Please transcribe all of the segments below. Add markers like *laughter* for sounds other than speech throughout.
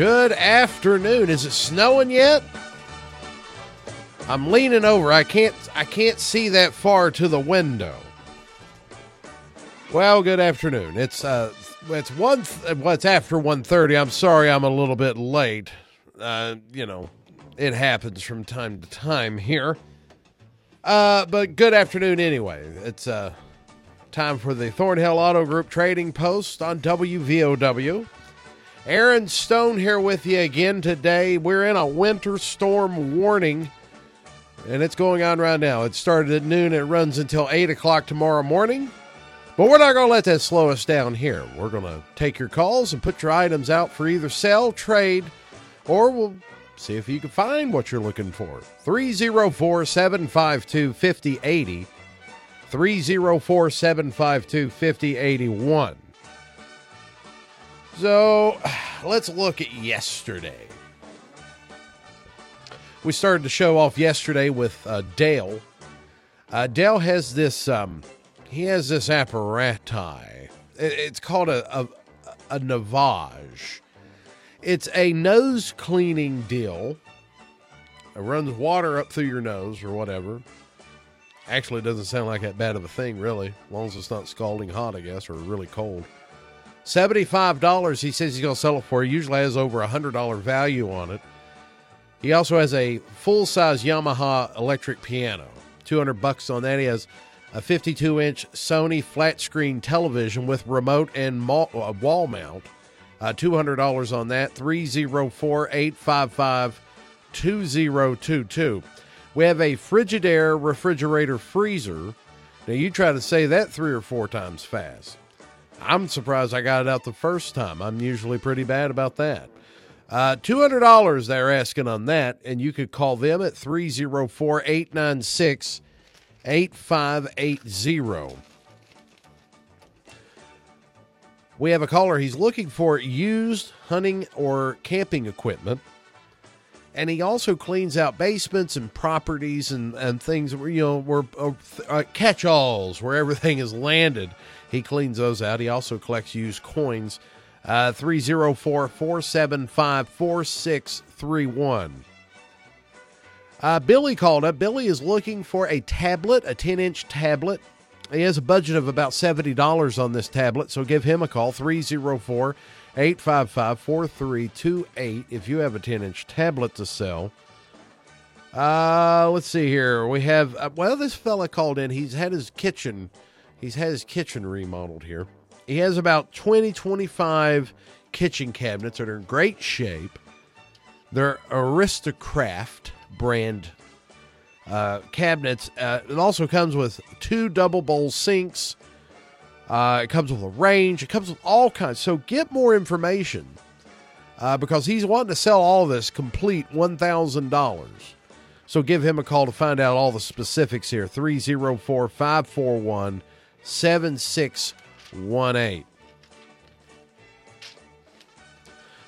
Good afternoon. Is it snowing yet? I'm leaning over. I can't I can't see that far to the window. Well, good afternoon. It's uh it's one th- well, it's after 1:30. I'm sorry I'm a little bit late. Uh, you know, it happens from time to time here. Uh, but good afternoon anyway. It's uh time for the Thornhill Auto Group Trading Post on WVOW. Aaron Stone here with you again today. We're in a winter storm warning, and it's going on right now. It started at noon, it runs until 8 o'clock tomorrow morning. But we're not going to let that slow us down here. We're going to take your calls and put your items out for either sell, trade, or we'll see if you can find what you're looking for. 304 752 5080. 304 752 5081. So *sighs* let's look at yesterday. We started the show off yesterday with uh, Dale. Uh, Dale has this. Um, he has this apparatus. It- it's called a a, a Navage. It's a nose cleaning deal. It runs water up through your nose or whatever. Actually, it doesn't sound like that bad of a thing, really, as long as it's not scalding hot, I guess, or really cold. $75 he says he's going to sell it for. Usually has over a $100 value on it. He also has a full-size Yamaha electric piano. 200 bucks on that. He has a 52-inch Sony flat screen television with remote and uh, wall mount. Uh, $200 on that. 304-855-2022. We have a Frigidaire refrigerator freezer. Now you try to say that three or four times fast. I'm surprised I got it out the first time. I'm usually pretty bad about that. Uh, $200 they're asking on that, and you could call them at 304 896 8580. We have a caller. He's looking for used hunting or camping equipment. And he also cleans out basements and properties and, and things where, you know, where uh, uh, catch alls, where everything is landed. He cleans those out. He also collects used coins. Uh, 304 475 4631. Uh, Billy called up. Billy is looking for a tablet, a 10 inch tablet. He has a budget of about $70 on this tablet, so give him a call 304 855 4328 if you have a 10 inch tablet to sell. Uh, let's see here. We have, uh, well, this fella called in. He's had his kitchen, he's had his kitchen remodeled here. He has about 20, 25 kitchen cabinets that are in great shape. They're Aristokraft brand uh, cabinets. Uh, it also comes with two double bowl sinks. Uh, it comes with a range. It comes with all kinds. So get more information uh, because he's wanting to sell all this complete $1,000. So give him a call to find out all the specifics here 304 541 888.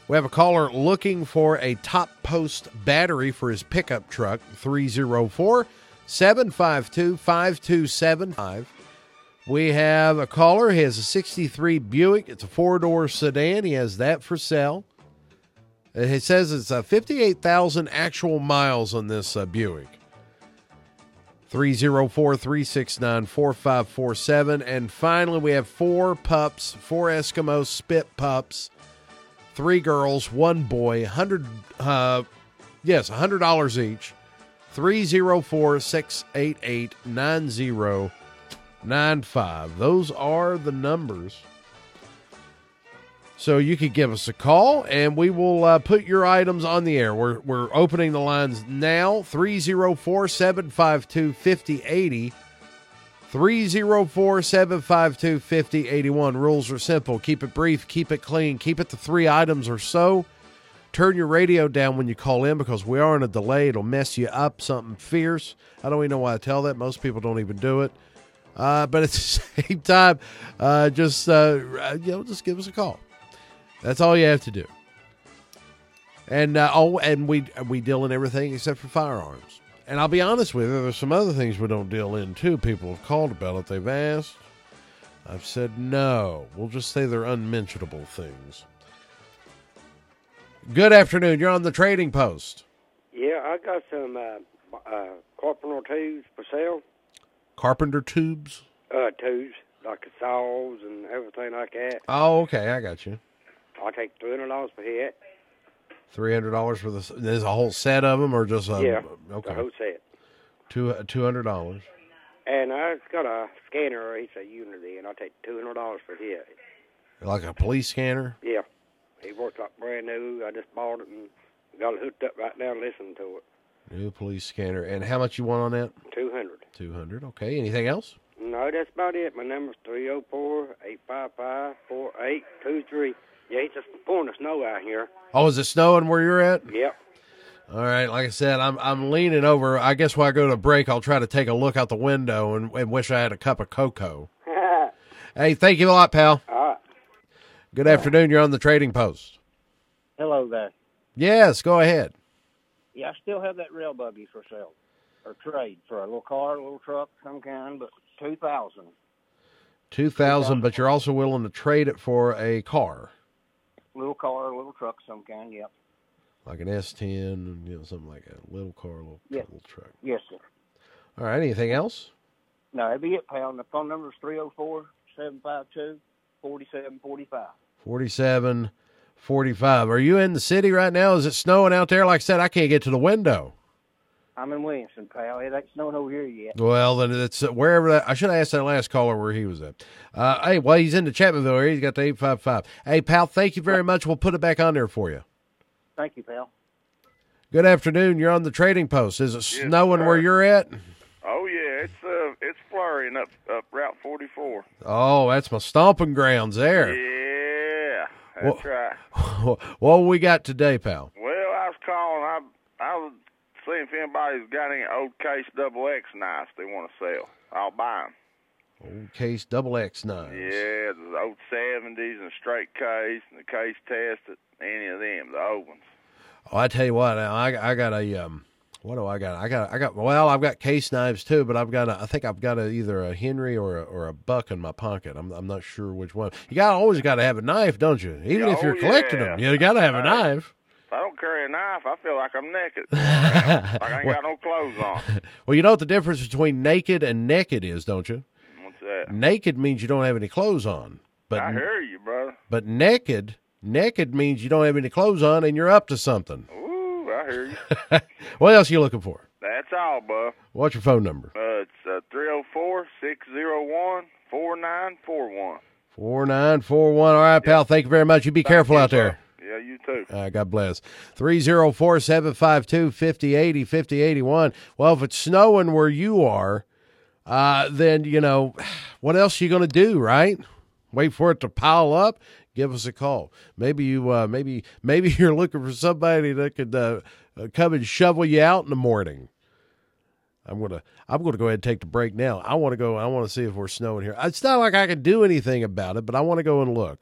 We have a caller looking for a top post battery for his pickup truck, 304 752 5275. We have a caller. He has a 63 Buick. It's a four door sedan. He has that for sale. It says it's uh, 58,000 actual miles on this uh, Buick. 304 369 4547. And finally, we have four pups, four Eskimo spitz pups, three girls, one boy, 100, uh, yes, $100 each. 304 688 9095. Those are the numbers. So you could give us a call and we will uh, put your items on the air. We're, we're opening the lines now 304 752 5080. 304 752 5081. Rules are simple keep it brief, keep it clean, keep it to three items or so. Turn your radio down when you call in because we are in a delay. It'll mess you up, something fierce. I don't even know why I tell that. Most people don't even do it. Uh, but at the *laughs* same time, uh, just uh, you know, just give us a call. That's all you have to do. And uh, oh, and we we deal in everything except for firearms. And I'll be honest with you, there's some other things we don't deal in too. People have called about it. They've asked. I've said no. We'll just say they're unmentionable things. Good afternoon. You're on the trading post. Yeah, I got some uh, uh, carpenter tubes for sale. Carpenter tubes. Uh, tools like saws and everything like that. Oh, okay. I got you. I take three hundred dollars per head. Three hundred dollars for the there's a whole set of them, or just a yeah, okay, the whole set. Two two hundred dollars. And I've got a scanner. It's a Uniden, and I take two hundred dollars for hit. Like a police scanner. Yeah, it works like brand new. I just bought it and got it hooked up right now. and to it. New police scanner. And how much you want on that? Two hundred. Two hundred. Okay. Anything else? No, that's about it. My number's 304 855 4823. Yeah, it's just pouring the snow out here. Oh, is it snowing where you're at? Yep. All right. Like I said, I'm I'm leaning over. I guess when I go to break, I'll try to take a look out the window and, and wish I had a cup of cocoa. *laughs* Hey, thank you a lot, pal. All right. Good afternoon. You're on the trading post. Hello there. Yes, go ahead. Yeah, I still have that rail buggy for sale or trade for a little car, a little truck, some kind, but two thousand. Two thousand, but you're also willing to trade it for a car, Little car, little truck, some kind. Yep. like an S10, you know, something like that. Little car, little, Yeah. little truck. Yes, sir. All right. Anything else? No, that'd be it, pal. And the phone number is three zero four seven five two forty seven forty five. 47, 45. Are you in the city right now? Is it snowing out there? Like I said, I can't get to the window. I'm in Williamson, pal. It ain't snowing over here yet. Well, then it's uh, wherever that. I should have asked that last caller where he was at. Uh, hey, well, he's in the Chapmanville area. He's got the 855. Hey, pal, thank you very much. We'll put it back on there for you. Thank you, pal. Good afternoon. You're on the trading post. Is it Yes, snowing sir. where you're at? Oh yeah, it's uh it's flurrying up up Route 44. Oh, that's my stomping grounds there. Yeah, that's Well- right. *laughs* what we got today, pal? Well, I was calling. I Seeing if anybody's got any old case double X knives they want to sell. I'll buy them. Old case double X knives. Yeah, the old 70s and straight case and the case tested. Any of them, the old ones. Oh, I tell you what, I I got a um, what do I got? I got I got well, I've got case knives too, but I've got a, I think I've got a, either a Henry or a, or a buck in my pocket. I'm I'm not sure which one. You got always got to have a knife, don't you? Even if Oh, you're collecting yeah. them, you got to have a knife. Carry a knife, I feel like I'm naked. *laughs* like I ain't got no clothes on. *laughs* Well, you know what the difference between naked and naked is, don't you? What's that? Naked means you don't have any clothes on, but I hear you, brother. but naked naked means you don't have any clothes on and you're up to something. Ooh, I hear you. *laughs* What else are you looking for? That's all, bub. What's your phone number? Uh, it's uh, 304 601 4941. Four nine four one. All right, pal. Thank you very much. You be careful out there. Yeah, you too. God bless. 304 752 5080 5081. Well, if it's snowing where you are, uh, then, you know, what else are you going to do, right? Wait for it to pile up? Give us a call. Maybe you, uh, maybe, maybe *laughs* you're looking for somebody that could uh, uh, come and shovel you out in the morning. I'm gonna I'm gonna go ahead and take the break now. I want to go. I want to see if we're snowing here. It's not like I can do anything about it, but I want to go and look.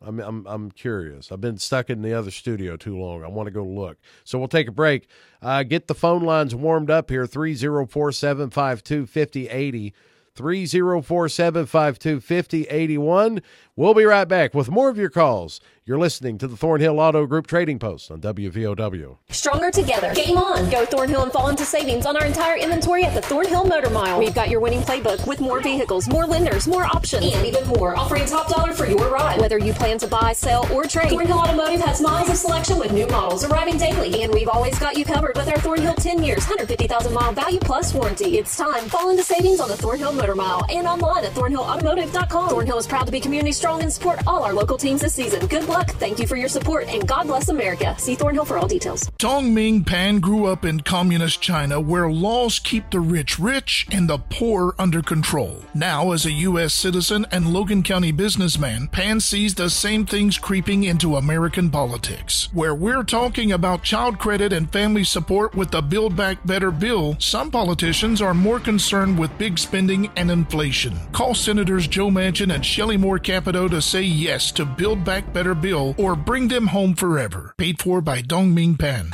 I'm I'm I'm curious. I've been stuck in the other studio too long. I want to go look. So we'll take a break. Uh, get the phone lines warmed up here. Three zero four seven five two fifty eighty. 304 752 5081. We'll be right back with more of your calls. You're listening to the Thornhill Auto Group Trading Post on WVOW. Stronger together. Game on. Go Thornhill and fall into savings on our entire inventory at the Thornhill Motor Mile. We've got your winning playbook with more vehicles, more lenders, more options, and even more, offering top dollar for your ride. Whether you plan to buy, sell, or trade, Thornhill Automotive has miles of selection with new models arriving daily. And we've always got you covered with our Thornhill 10 years, 150,000 mile value plus warranty. It's time. Fall into savings on the Thornhill Motor Mile and online at thornhillautomotive.com. Thornhill is proud to be community strong and support all our local teams this season. Good luck. Thank you for your support and God bless America. See Thornhill for all details. Dongming Pan grew up in communist China where laws keep the rich rich and the poor under control. Now, as a U.S. citizen and Logan County businessman, Pan sees the same things creeping into American politics. Where we're talking about child credit and family support with the Build Back Better bill, some politicians are more concerned with big spending and inflation. Call Senators Joe Manchin and Shelley Moore Capito to say yes to Build Back Better bill or bring them home forever. Paid for by Dongming Pan.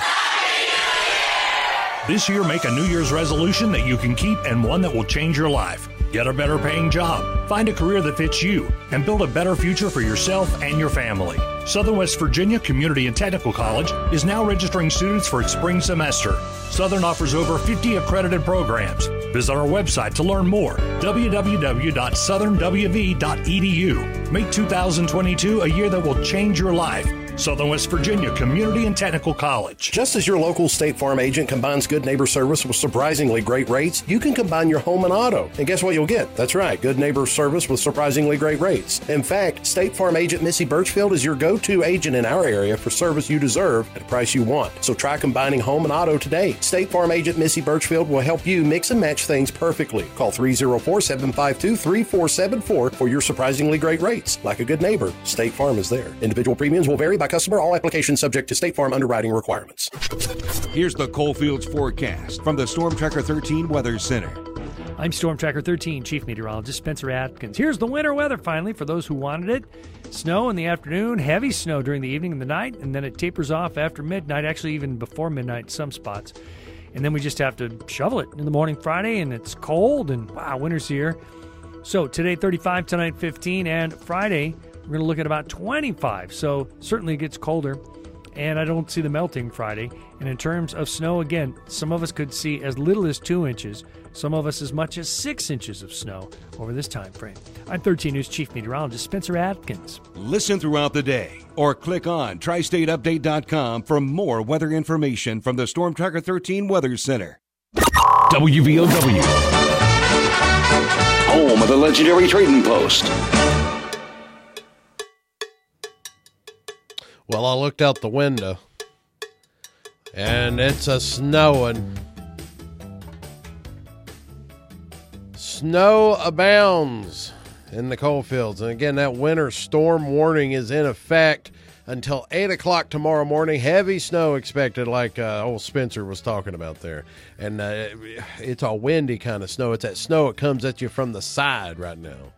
This year, make a New Year's resolution that you can keep and one that will change your life. Get a better paying job, find a career that fits you, and build a better future for yourself and your family. Southern West Virginia Community and Technical College is now registering students for its spring semester. Southern offers over 50 accredited programs. Visit our website to learn more www.southernwv.edu. Make 2022 a year that will change your life. Southern West Virginia Community and Technical College. Just as your local State Farm agent combines good neighbor service with surprisingly great rates, you can combine your home and auto. And guess what you'll get? That's right, good neighbor service with surprisingly great rates. In fact, State Farm agent Missy Birchfield is your go to agent in our area for service you deserve at a price you want. So try combining home and auto today. State Farm agent Missy Birchfield will help you mix and match things perfectly. Call 304 752 3474 for your surprisingly great rates. Like a good neighbor, State Farm is there. Individual premiums will vary by customer. All applications subject to State Farm underwriting requirements. Here's the Coalfields forecast from the Storm Tracker 13 Weather Center. I'm Storm Tracker 13 Chief Meteorologist Spencer Atkins. Here's the winter weather finally for those who wanted it. Snow in the afternoon, heavy snow during the evening and the night, and then it tapers off after midnight, actually, even before midnight in some spots. And then we just have to shovel it in the morning Friday, and it's cold, and wow, winter's here. So today 35, tonight 15, and Friday we're going to look at about 25. So certainly it gets colder, and I don't see the melting Friday. And in terms of snow, again, some of us could see as little as two inches, some of us as much as six inches of snow over this time frame. I'm 13 News Chief Meteorologist Spencer Atkins. Listen throughout the day or click on tristateupdate.com for more weather information from the Storm Tracker 13 Weather Center. WVOW. Home of the legendary Trading Post. Well, I looked out the window and it's a snowing. Snow abounds in the coal fields. And again, that winter storm warning is in effect until 8 o'clock tomorrow morning. Heavy snow expected, like uh, old Spencer was talking about there. And uh, it's a windy kind of snow. It's that snow that comes at you from the side right now.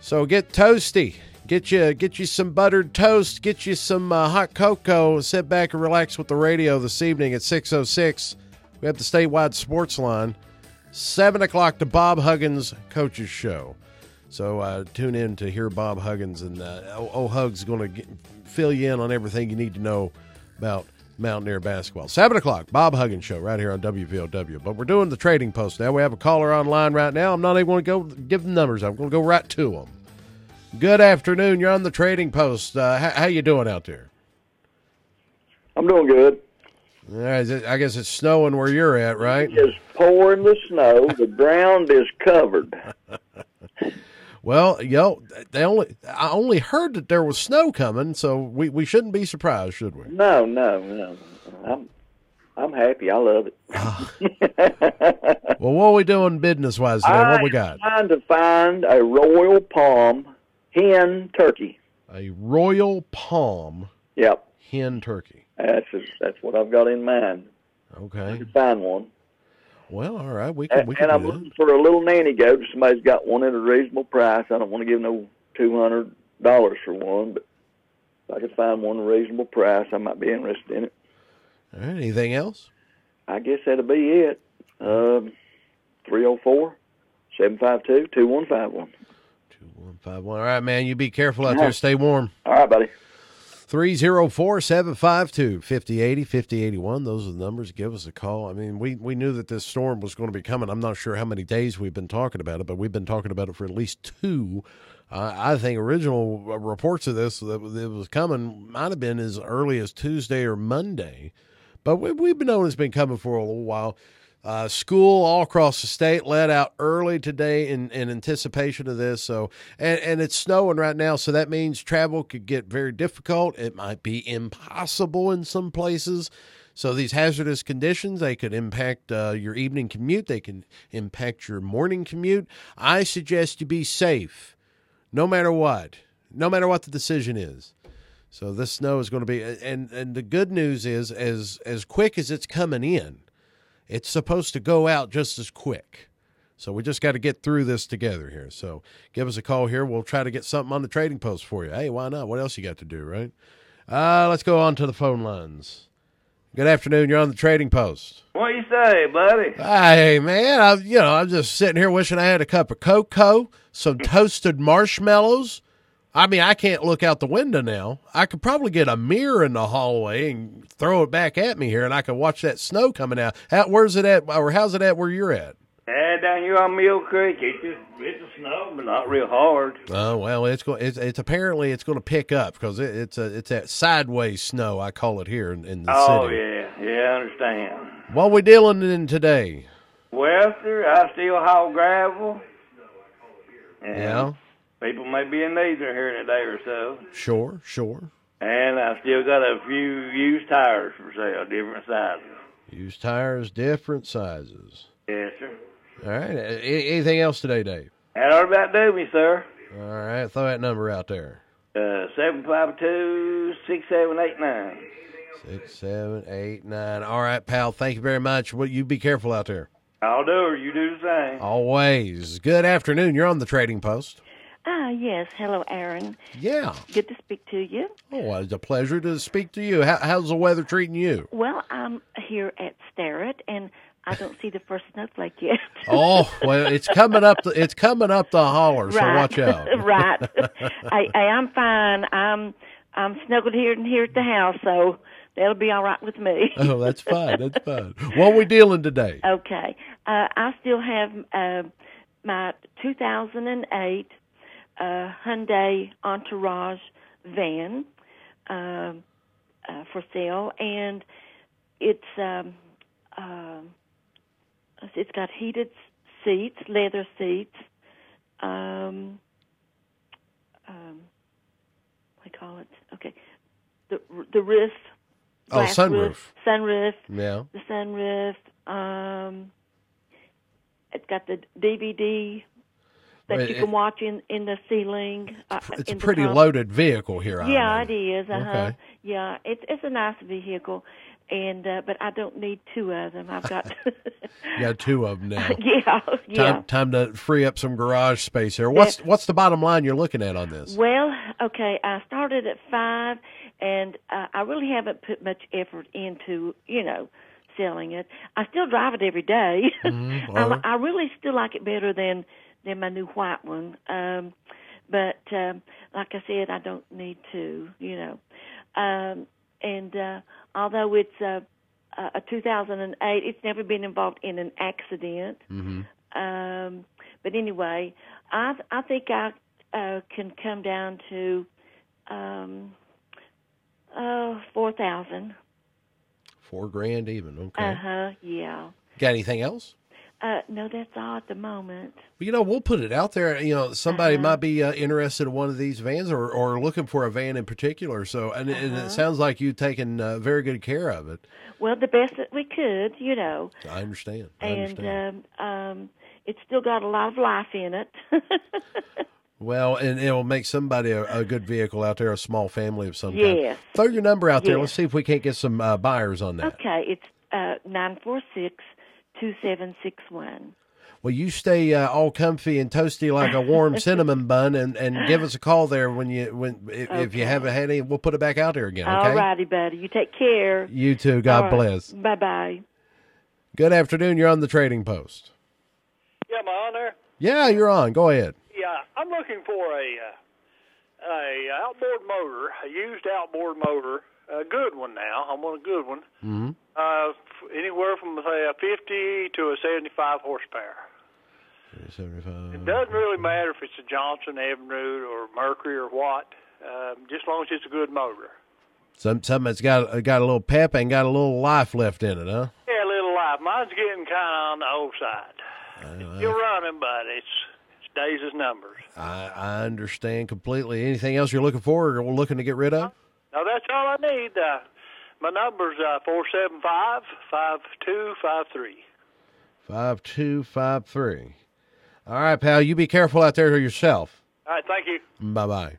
So get toasty. Get you get you some buttered toast. Get you some uh, hot cocoa. Sit back and relax with the radio this evening at 6.06. We have the statewide sports line. 7 o'clock, the Bob Huggins Coaches Show. So uh, tune in to hear Bob Huggins, and uh, O Hugs going to fill you in on everything you need to know about Mountaineer basketball. 7 o'clock, Bob Huggins Show right here on WVOW. But we're doing the trading post now. We have a caller online right now. I'm not even going to go give the numbers. I'm going to go right to them. Good afternoon. You're on the trading post. Uh, how, how you doing out there? I'm doing good. Right, I guess it's snowing where you're at, right? It is pouring the snow. the ground is covered. *laughs* well, yo, they only I only heard that there was snow coming, so we, we shouldn't be surprised, should we? No, no, no. I'm I'm happy. I love it. *laughs* *laughs* well, what are we doing business wise today? What we got? Trying to find a Royal Palm hen turkey. A Royal Palm. Yep. Hen turkey. That's that's what I've got in mind. Okay. To find one. Well, all right, we can. And, we can and I'm that. looking for a little nanny goat. Somebody's got one at a reasonable price. I don't want to give no two hundred dollars for one, but if I could find one at a reasonable price, I might be interested in it. All right. Anything else? I guess that'll be it. Um, 304 752 2151. Five one. All right, man. You be careful out there. Stay warm. All right, buddy. 304 752 5080 5081. Those are the numbers. Give us a call. I mean, we, we knew that this storm was going to be coming. I'm not sure how many days we've been talking about it, but we've been talking about it for at least two. Uh, I think original reports of this that it was coming might have been as early as Tuesday or Monday, but we, we've been knowing it's been coming for a little while. Uh, school all across the state let out early today in, in anticipation of this. So, and, and it's snowing right now, so that means travel could get very difficult. It might be impossible in some places. So these hazardous conditions they could impact uh, your evening commute. They can impact your morning commute. I suggest you be safe, no matter what, no matter what the decision is. So this snow is going to be, and and the good news is, as as quick as it's coming in, it's supposed to go out just as quick. So we just got to get through this together here. So give us a call here. We'll try to get something on the trading post for you. Hey, why not? What else you got to do, right? Uh, let's go on to the phone lines. Good afternoon. You're on the trading post. What you say, buddy? Hey, man. I, you know, I'm just sitting here wishing I had a cup of cocoa, some toasted marshmallows. I mean, I can't look out the window now. I could probably get a mirror in the hallway and throw it back at me here, and I could watch that snow coming out. How, where's it at, or how's it at where you're at? Yeah, down here on Mill Creek, it's just it's a snow, but not real hard. Oh well, it's going. It's, it's apparently it's going to pick up because it, it's a it's that sideways snow I call it here in, in the Oh city. yeah, yeah, I understand. What we dealing in today? Well, sir, I still haul gravel. And Yeah, People may be in need here in a day or so. sure, sure. And I still got a few used tires for sale, different sizes. Used tires, different sizes. Yes, sir. All right. Anything else today, Dave? That ought about do me, sir. All right, throw that number out there. Uh, seven five two six seven eight nine. Six, seven, eight, nine. All right, pal. Thank you very much. Well, you be careful out there. I'll do her. You do the same. Always. Good afternoon. You're on the trading post. Ah, yes. Hello, Aaron. Yeah. Good to speak to you. Oh, it's a pleasure to speak to you. How, how's the weather treating you? Well, I'm here at Starrett, and I don't see the first snowflake yet. *laughs* Oh, well, it's coming up. The, it's coming up the holler. So right. watch out. *laughs* right. I, I, I'm fine. I'm I'm snuggled here and here at the house, so that'll be all right with me. *laughs* oh, that's fine. That's fine. What are we dealing today? Okay. Uh, I still have uh, my 2008 uh, Hyundai Entourage van um uh, for sale, and it's um, um it's got heated seats, leather seats. Um, um, what do you call it? Okay, the the roof. Oh, sunroof. Roof, sunroof Yeah. the sunroof. Um, it's got the DVD that Well, you can watch in in the ceiling. Uh, It's a pretty loaded vehicle here. I Yeah, know. it is. Uh huh. Okay. Yeah, it's it's a nice vehicle, and uh, but I don't need two of them. I've got. *laughs* You got two of them now. yeah, *laughs* yeah. Time, time to free up some garage space here. What's what's the bottom line you're looking at on this? Well, okay, I started at five, and uh, I really haven't put much effort into, you know, selling it. I still drive it every day. I, all li- right. I really still like it better than than my new white one. Um, but um, like I said, I don't need to, you know. Um, and uh, although it's a, a 2008, it's never been involved in an accident. Mm-hmm. Um, but anyway, I I think I uh, can come down to um, uh, four thousand. Four grand even. Okay. Uh huh. Yeah. Got anything else? Uh, no, that's all at the moment. You know, we'll put it out there. You know, somebody Uh-huh. might be uh, interested in one of these vans or, or looking for a van in particular. So, and, and Uh-huh. it sounds like you've taken uh, very good care of it. Well, the best that we could, you know, I understand. I and understand. um, um, it's still got a lot of life in it. *laughs* well, and it'll make somebody a, a good vehicle out there, a small family of some kind. Yes. Throw your number out there. Let's see if we can't get some uh, buyers on that. okay, it's uh nine four six 2761. Well, you stay uh, all comfy and toasty like a warm *laughs* cinnamon bun, and, and give us a call there when you when if, if you haven't had any, we'll put it back out there again. Okay. All righty, buddy. You take care. You too. God bless. Bye bye. Good afternoon. You're on the Trading Post. Yeah, am I on there? Yeah, you're on. Go ahead. Yeah, I'm looking for a uh, a outboard motor, a used outboard motor, a good one. Now I want a good one. Mm-hmm. Uh, anywhere from say a 50 to a 75 horsepower. Seventy-five. It doesn't really matter if it's a Johnson, Evinrude, or Mercury or what. Um, just as long as it's a good motor. Some something that's got got a little pep and got a little life left in it, huh? Yeah, a little life. Mine's getting kind of on the old side. It's still running, but it's it's days as numbers. I, I understand completely. Anything else you're looking for or looking to get rid of? Now that's all I need. Uh, my number's uh, four seven five five two five three. Five two five three. All right, pal. You be careful out there yourself. All right, thank you. Bye bye.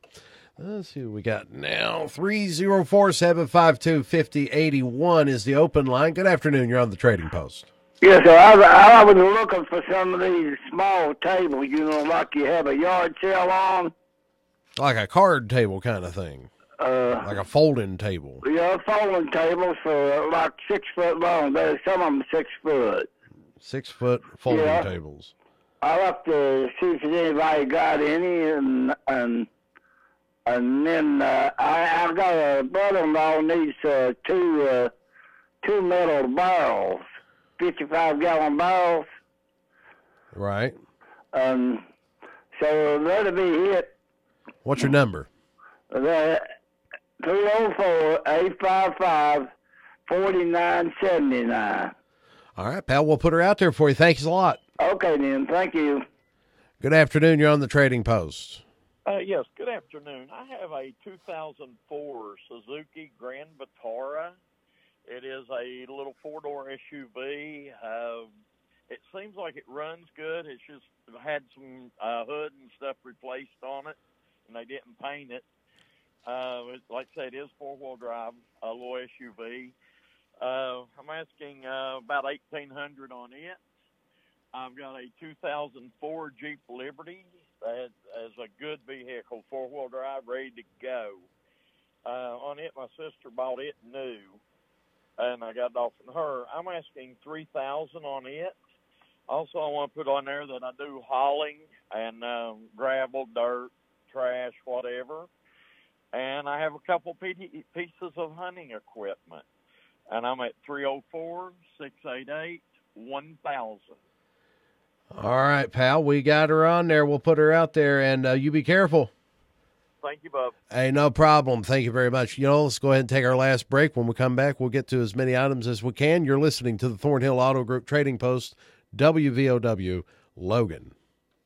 Let's see what we got now. 304 752 5081 is the open line. Good afternoon. You're on the Trading Post. Yes, sir. I, I was looking for some of these small tables, you know, like you have a yard sale on. Like a card table kind of thing. Uh, like a folding table. Yeah, folding tables for like six foot long. There's some of them six foot. Six foot folding yeah. tables. I'll have to see if anybody got any, and and and then uh, I I got a brother-in-law needs uh, two uh, two metal barrels, fifty-five gallon barrels. Right. Um. So that'll be it. What's your number? That 304 855 4979. All right, pal, we'll put her out there for you. Thanks a lot. Okay, then. Thank you. Good afternoon. You're on the Trading Post. Uh, yes, good afternoon. I have a 2004 Suzuki Grand Vitara. It is a little four door SUV. Uh, um, it seems like it runs good. It's just had some uh, hood and stuff replaced on it, and they didn't paint it. Uh, like I said, it is four wheel drive, a little SUV. Uh, I'm asking uh, about 1800 on it. I've got a 2004 Jeep Liberty that is a good vehicle, four wheel drive, ready to go. Uh, on it, my sister bought it new, and I got it off from her. I'm asking three thousand on it. Also, I want to put on there that I do hauling and um, gravel, dirt, trash, whatever. And I have a couple pieces of hunting equipment. And I'm at 304 688 1000. All right, pal. We got her on there. We'll put her out there, and uh, you be careful. Thank you, Bub. Hey, no problem. Thank you very much. You know, let's go ahead and take our last break. When we come back, we'll get to as many items as we can. You're listening to the Thornhill Auto Group Trading Post, WVOW, Logan.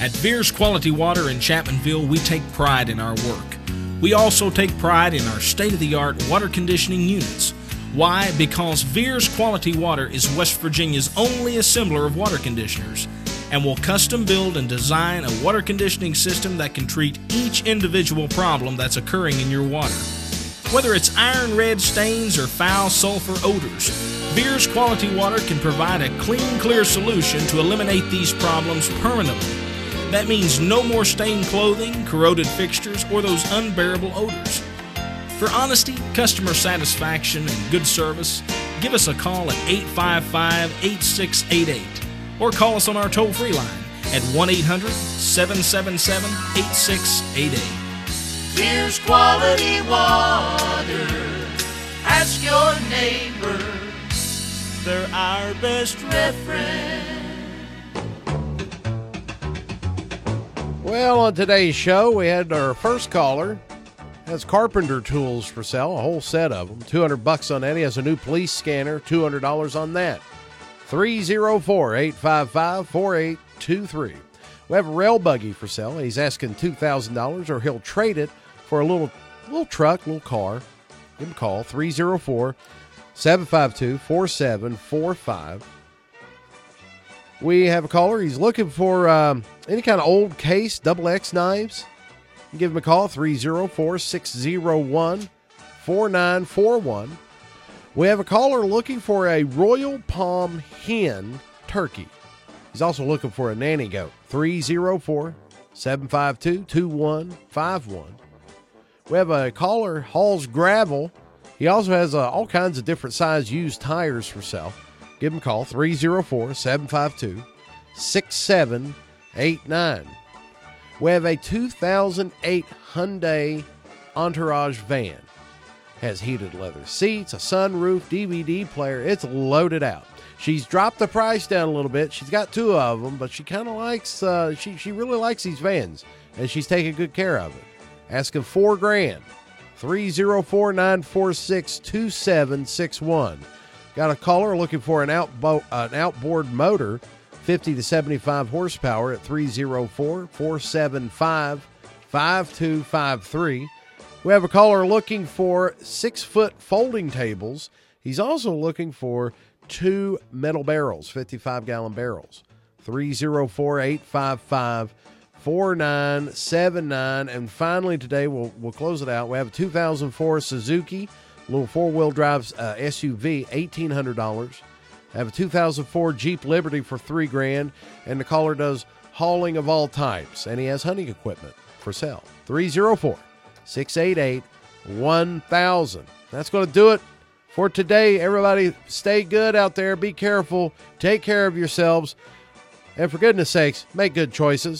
At Veers Quality Water in Chapmanville, we take pride in our work. We also take pride in our state of the art water conditioning units. Why? Because Veers Quality Water is West Virginia's only assembler of water conditioners and will custom build and design a water conditioning system that can treat each individual problem that's occurring in your water. Whether it's iron red stains or foul sulfur odors, Veers Quality Water can provide a clean, clear solution to eliminate these problems permanently. That means no more stained clothing, corroded fixtures, or those unbearable odors. For honesty, customer satisfaction, and good service, give us a call at 855 8688 or call us on our toll free line at 1 800 777 8688. Here's quality water. Ask your neighbor. They're our best reference. Well, on today's show, we had our first caller has carpenter tools for sale, a whole set of them. 200 bucks on that. He has a new police scanner, $200 on that. 304 855 4823. We have a rail buggy for sale. He's asking $2,000 or he'll trade it for a little little truck, little car. Give him a call 304 752 4745. We have a caller. He's looking for um, any kind of old case, double X knives. Give him a call 304 601 4941. We have a caller looking for a Royal Palm hen turkey. He's also looking for a nanny goat 304 752 2151. We have a caller, hauls gravel. He also has uh, all kinds of different size used tires for sale. Give him a call 304 752 6789. We have a 2008 Hyundai Entourage van. Has heated leather seats, a sunroof, DVD player. It's loaded out. She's dropped the price down a little bit. She's got two of them, but she kind of likes. Uh, she she really likes these vans, and she's taking good care of it. Asking four grand. 304 946 2761. Got a caller looking for an, outbo- an outboard motor, 50 to 75 horsepower at 304 475 5253. We have a caller looking for six foot folding tables. He's also looking for two metal barrels, 55 gallon barrels. 304 855 4979. And finally, today we'll, we'll close it out. We have a 2004 Suzuki, little four wheel drive uh, SUV, $1,800. I have a 2004 Jeep Liberty for three grand, and the caller does hauling of all types, and he has hunting equipment for sale. 304 688 1000. That's going to do it for today. Everybody, stay good out there. Be careful. Take care of yourselves. And for goodness sakes, make good choices.